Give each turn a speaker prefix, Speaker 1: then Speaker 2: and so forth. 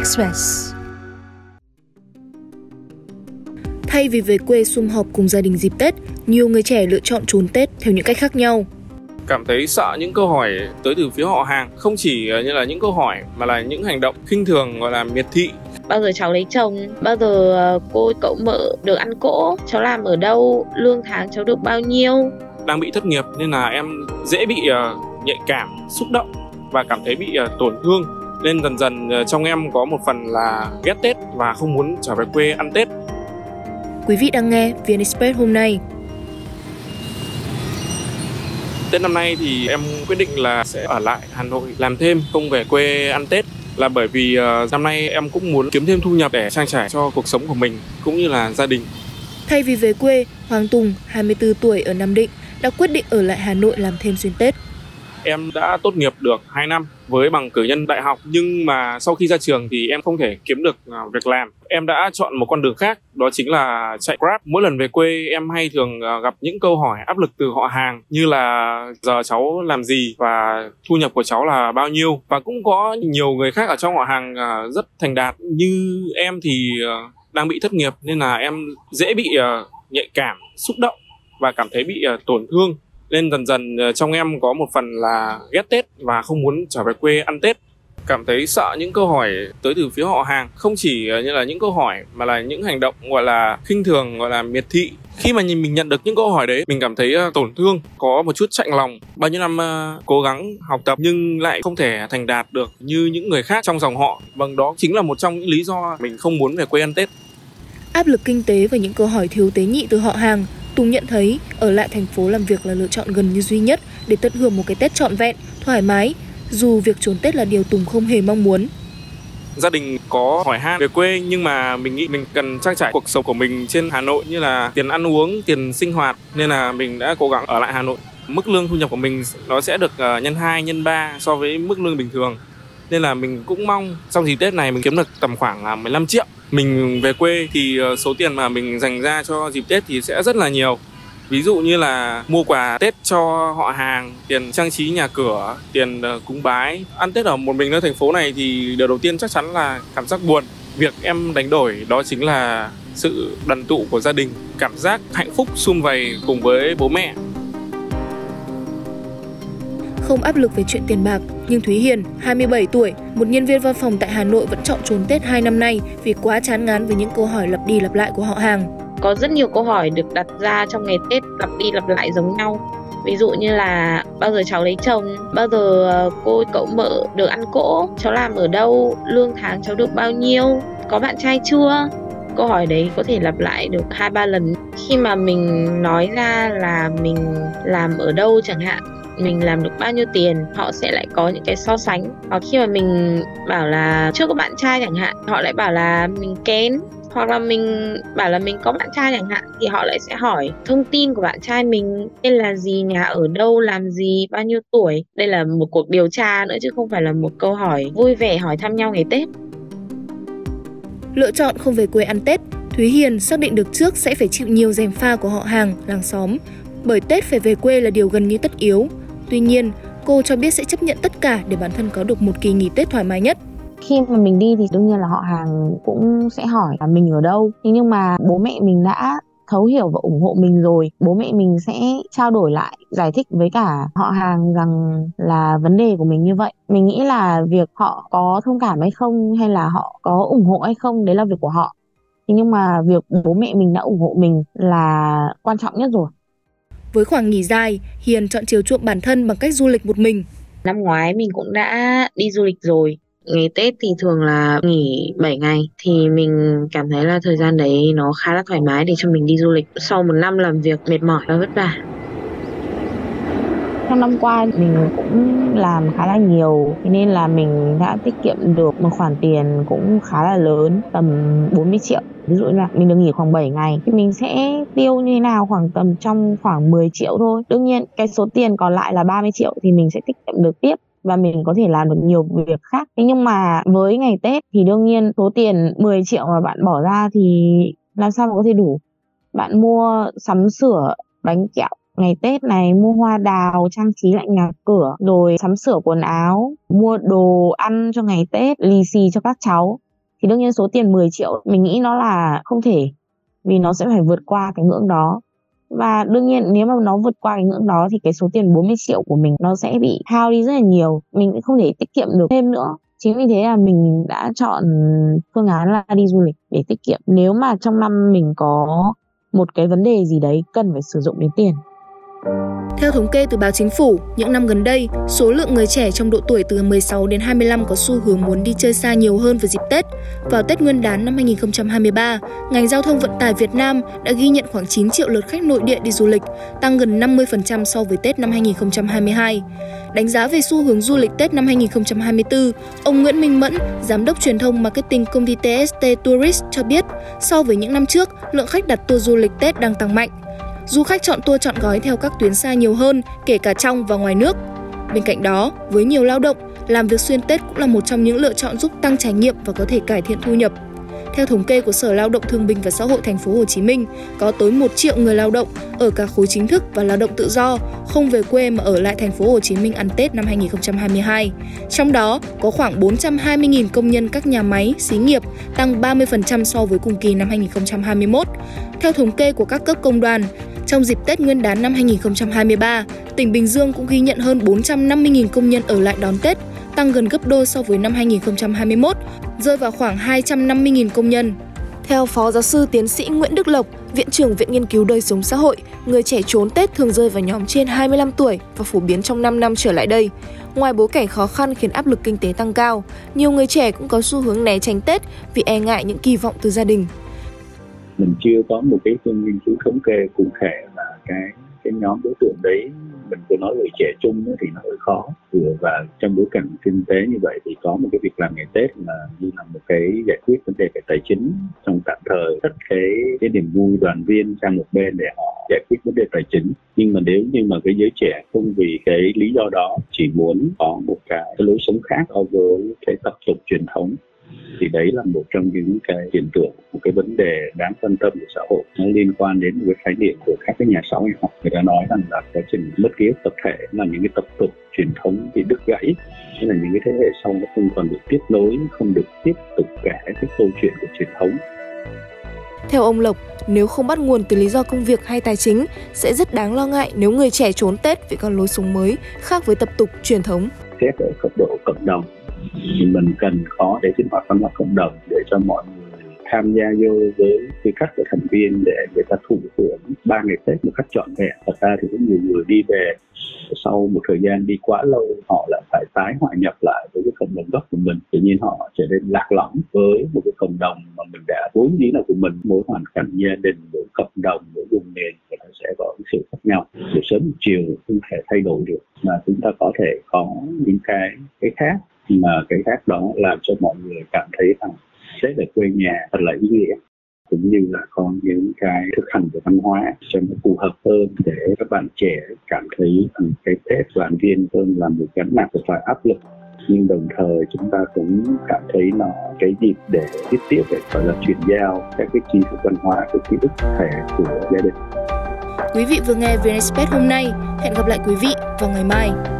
Speaker 1: Express. Thay vì về quê sum họp cùng gia đình dịp Tết, nhiều người trẻ lựa chọn trốn Tết theo những cách khác nhau.
Speaker 2: Cảm thấy sợ những câu hỏi tới từ phía họ hàng, không chỉ như là những câu hỏi mà là những hành động khinh thường gọi là miệt thị.
Speaker 3: Bao giờ cháu lấy chồng, bao giờ ờ, cô cậu mợ được ăn cỗ, cháu làm ở đâu, lương tháng cháu được bao nhiêu.
Speaker 2: Đang bị thất nghiệp nên là em dễ bị uh, nhạy cảm, xúc động và cảm thấy bị uh, tổn thương nên dần dần trong em có một phần là ghét Tết và không muốn trở về quê ăn Tết.
Speaker 1: Quý vị đang nghe VN Express hôm nay.
Speaker 2: Tết năm nay thì em quyết định là sẽ ở lại Hà Nội làm thêm, không về quê ăn Tết là bởi vì uh, năm nay em cũng muốn kiếm thêm thu nhập để trang trải cho cuộc sống của mình cũng như là gia đình.
Speaker 1: Thay vì về quê, Hoàng Tùng, 24 tuổi ở Nam Định, đã quyết định ở lại Hà Nội làm thêm xuyên Tết.
Speaker 2: Em đã tốt nghiệp được 2 năm với bằng cử nhân đại học nhưng mà sau khi ra trường thì em không thể kiếm được à, việc làm. Em đã chọn một con đường khác, đó chính là chạy Grab. Mỗi lần về quê em hay thường à, gặp những câu hỏi áp lực từ họ hàng như là giờ cháu làm gì và thu nhập của cháu là bao nhiêu. Và cũng có nhiều người khác ở trong họ hàng à, rất thành đạt như em thì đang bị thất nghiệp nên là em dễ bị nhạy cảm, xúc động và cảm thấy bị tổn thương nên dần dần ờ, trong em có một phần là ghét Tết và không muốn trở về quê ăn Tết. Cảm thấy sợ những câu hỏi tới từ phía họ hàng. Không chỉ ờ, như là những câu hỏi mà là những hành động gọi là khinh thường, gọi là miệt thị. Khi mà nhìn, mình nhận được những câu hỏi đấy, mình cảm thấy ờ, tổn thương, có một chút chạnh lòng. Bao nhiêu năm cố gắng học tập nhưng lại không thể thành đạt được như những người khác trong dòng họ. Vâng đó chính là một trong những lý do mình không muốn về quê ăn tết.
Speaker 1: Áp lực kinh tế và những câu hỏi thiếu tế nhị từ họ hàng. Tùng nhận thấy ở lại thành phố làm việc là lựa chọn gần như duy nhất để tận hưởng một cái Tết trọn vẹn, thoải mái, dù việc trốn Tết là điều Tùng không hề mong muốn.
Speaker 2: Gia đình có hỏi han về quê nhưng mà mình nghĩ mình cần trang trải cuộc sống của mình trên Hà Nội như là tiền ăn uống, tiền sinh hoạt nên là mình đã cố gắng ở lại Hà Nội. Mức lương thu nhập của mình nó sẽ được ờ, nhân 2, nhân 3 so với mức lương bình thường. Nên là mình cũng mong trong dịp Tết này mình kiếm được tầm khoảng à, 15 triệu mình về quê thì ờ, số tiền mà mình dành ra cho dịp Tết thì sẽ rất là nhiều ví dụ như là mua quà Tết cho họ hàng, tiền trang trí nhà cửa, tiền ờ, cúng bái. Ăn Tết ở một mình ở thành phố này thì điều đầu tiên chắc chắn là cảm giác buồn. Việc em đánh đổi đó chính là sự đoàn tụ của gia đình, cảm giác hạnh phúc sum vầy cùng với bố mẹ
Speaker 1: không áp lực về chuyện tiền bạc, nhưng Thúy Hiền, 27 tuổi, một nhân viên văn phòng tại Hà Nội vẫn chọn trốn Tết 2 năm nay vì quá chán ngán với những câu hỏi lặp đi lặp lại của họ hàng.
Speaker 3: Có rất nhiều câu hỏi được đặt ra trong ngày Tết lặp đi lặp lại giống nhau. Ví dụ như là bao giờ cháu lấy chồng, bao giờ ờ, cô cậu mợ được ăn cỗ, cháu làm ở đâu, lương tháng cháu được bao nhiêu, có bạn trai chưa? câu hỏi đấy có thể lặp lại được hai ba lần khi mà mình nói ra là mình làm ở đâu chẳng hạn mình làm được bao nhiêu tiền họ sẽ lại có những cái so sánh. Hoặc khi mà mình bảo là chưa có bạn trai chẳng hạn họ lại bảo là mình kén. Hoặc là mình bảo là mình có bạn trai chẳng hạn thì họ lại sẽ hỏi thông tin của bạn trai mình tên là gì nhà ở đâu? Làm gì? Bao nhiêu tuổi? Đây là một cuộc điều tra nữa chứ không phải là một câu hỏi vui vẻ hỏi thăm nhau ngày tết.
Speaker 1: Lựa chọn không về quê ăn tết Thúy Hiền xác định được trước sẽ phải chịu nhiều dèm pha của họ hàng, làng xóm, bởi Tết phải về quê là điều gần như tất yếu. Tuy nhiên, cô cho biết sẽ chấp nhận tất cả để bản thân có được một kỳ nghỉ Tết thoải mái nhất.
Speaker 4: Khi mà mình đi thì đương nhiên là họ hàng cũng sẽ hỏi là mình ở đâu. Thế nhưng mà bố mẹ mình đã thấu hiểu và ủng hộ mình rồi. Bố mẹ mình sẽ trao đổi lại giải thích với cả họ hàng rằng là vấn đề của mình như vậy. Mình nghĩ là việc họ có thông cảm hay không hay là họ có ủng hộ hay không đấy là việc của họ. Thế nhưng mà việc bố mẹ mình đã ủng hộ mình là quan trọng nhất rồi
Speaker 1: với khoảng nghỉ dài, Hiền chọn chiều chuộng bản thân bằng cách du lịch một mình.
Speaker 3: Năm ngoái mình cũng đã đi du lịch rồi. Ngày Tết thì thường là nghỉ 7 ngày thì mình cảm thấy là thời gian đấy nó khá là thoải mái để cho mình đi du lịch. Sau một năm làm việc mệt mỏi và vất vả
Speaker 4: trong năm qua, mình cũng làm khá là nhiều nên là mình đã tiết kiệm được một khoản tiền cũng khá là lớn, tầm 40 triệu ví dụ là mình được nghỉ khoảng 7 ngày thì mình sẽ tiêu như thế nào khoảng tầm trong khoảng 10 triệu thôi đương nhiên, cái số tiền còn lại là 30 triệu thì mình sẽ tiết kiệm được tiếp và mình có thể làm được nhiều việc khác. Thế nhưng mà với ngày Tết thì đương nhiên số tiền 10 triệu mà bạn bỏ ra thì làm sao mà có thể đủ. Bạn mua sắm sửa bánh kẹo ngày Tết này mua hoa đào, trang trí lại nhà cửa, rồi sắm sửa quần áo, mua đồ ăn cho ngày Tết, lì xì cho các cháu. Thì đương nhiên số tiền 10 triệu, mình nghĩ nó là không thể, vì nó sẽ phải vượt qua cái ngưỡng đó. Và đương nhiên nếu mà nó vượt qua cái ngưỡng đó thì cái số tiền 40 triệu của mình nó sẽ bị hao đi rất là nhiều, mình cũng không thể tiết kiệm được thêm nữa. Chính vì thế là mình đã chọn phương án là đi du lịch để tiết kiệm. Nếu mà trong năm mình có một cái vấn đề gì đấy cần phải sử dụng đến tiền
Speaker 1: theo thống kê từ báo chính phủ, những năm gần đây, số lượng người trẻ trong độ tuổi từ 16 đến 25 có xu hướng muốn đi chơi xa nhiều hơn vào dịp Tết. Vào Tết Nguyên đán năm 2023, ngành giao thông vận tải Việt Nam đã ghi nhận khoảng 9 triệu lượt khách nội địa đi du lịch, tăng gần 50% so với Tết năm 2022. Đánh giá về xu hướng du lịch Tết năm 2024, ông Nguyễn Minh Mẫn, giám đốc truyền thông marketing công ty TST Tourist cho biết, so với những năm trước, lượng khách đặt tour du lịch Tết đang tăng mạnh du khách chọn tour chọn gói theo các tuyến xa nhiều hơn, kể cả trong và ngoài nước. Bên cạnh đó, với nhiều lao động, làm việc xuyên Tết cũng là một trong những lựa chọn giúp tăng trải nghiệm và có thể cải thiện thu nhập. Theo thống kê của Sở Lao động Thương binh và Xã hội thành phố Hồ Chí Minh, có tới 1 triệu người lao động ở cả khối chính thức và lao động tự do không về quê mà ở lại thành phố Hồ Chí Minh ăn Tết năm 2022. Trong đó có khoảng 420.000 công nhân các nhà máy, xí nghiệp, tăng 30% so với cùng kỳ năm 2021. Theo thống kê của các cấp công đoàn, trong dịp Tết Nguyên đán năm 2023, tỉnh Bình Dương cũng ghi nhận hơn 450.000 công nhân ở lại đón Tết, tăng gần gấp đôi so với năm 2021, rơi vào khoảng 250.000 công nhân. Theo Phó Giáo sư Tiến sĩ Nguyễn Đức Lộc, Viện trưởng Viện Nghiên cứu Đời sống xã hội, người trẻ trốn Tết thường rơi vào nhóm trên 25 tuổi và phổ biến trong 5 năm trở lại đây. Ngoài bối cảnh khó khăn khiến áp lực kinh tế tăng cao, nhiều người trẻ cũng có xu hướng né tránh Tết vì e ngại những kỳ vọng từ gia đình
Speaker 5: mình chưa có một cái phương nghiên cứu thống kê cụ thể là cái cái nhóm đối tượng đấy mình cứ nói người trẻ trung thì nó hơi khó. Ừ, và trong bối cảnh kinh tế như vậy thì có một cái việc làm ngày Tết là như là một cái giải quyết vấn đề về tài chính. Trong tạm thời tất cái cái niềm vui đoàn viên sang một bên để họ giải quyết vấn đề tài chính. Nhưng mà nếu như mà cái giới trẻ không vì cái lý do đó chỉ muốn có một cái, cái lối sống khác so với cái tập tục truyền thống thì đấy là một trong những cái hiện tượng một cái vấn đề đáng quan tâm của xã hội. Nó liên quan đến một cái khái niệm của các cái nhà xã hội học. Người ta nói rằng là quá trình mất ký tập thể là những cái tập tục truyền thống bị đứt gãy. Hay là những cái thế hệ sau nó không còn được tiếp nối không được tiếp tục kể cái câu chuyện của truyền thống.
Speaker 1: Theo ông Lộc, nếu không bắt nguồn từ lý do công việc hay tài chính, sẽ rất đáng lo ngại nếu người trẻ trốn Tết vì con lối sống mới, khác với tập tục truyền thống.
Speaker 5: Xét ở cấp độ cộng đồng thì mình cần có để sinh hoạt văn hóa cộng đồng để cho mọi người tham gia vô với tư cách của thành viên để người ta thụ hưởng ba ngày Tết một cách trọn vẹn. Thật ra thì có nhiều người đi về sau một thời gian đi quá lâu, họ lại phải tái hòa nhập lại với cái cộng đồng gốc của mình. Tự nhiên họ trở nên lạc lõng với một cái cộng đồng mà mình đã vốn dĩ là của mình. Mỗi hoàn cảnh gia đình mỗi cộng đồng mỗi vùng miền thì nó sẽ có sự khác nhau. Sự sớm chiều không thể thay đổi được mà chúng ta có thể có những cái cái khác mà cái khác đó làm cho mọi người cảm thấy rằng Tết ở quê nhà, thật là ý nghĩa cũng như là có những cái thực hành của văn hóa cho nó phù hợp hơn để các bạn trẻ cảm thấy rằng cái Tết đoàn viên hơn là một gánh nặng và phải áp lực nhưng đồng thời chúng ta cũng cảm thấy nó cái dịp để tiếp tiếp để gọi là chuyển giao các cái tri thức văn hóa cái ký ức thể của gia đình.
Speaker 1: Quý vị vừa nghe VnExpress hôm nay. Hẹn gặp lại quý vị vào ngày mai.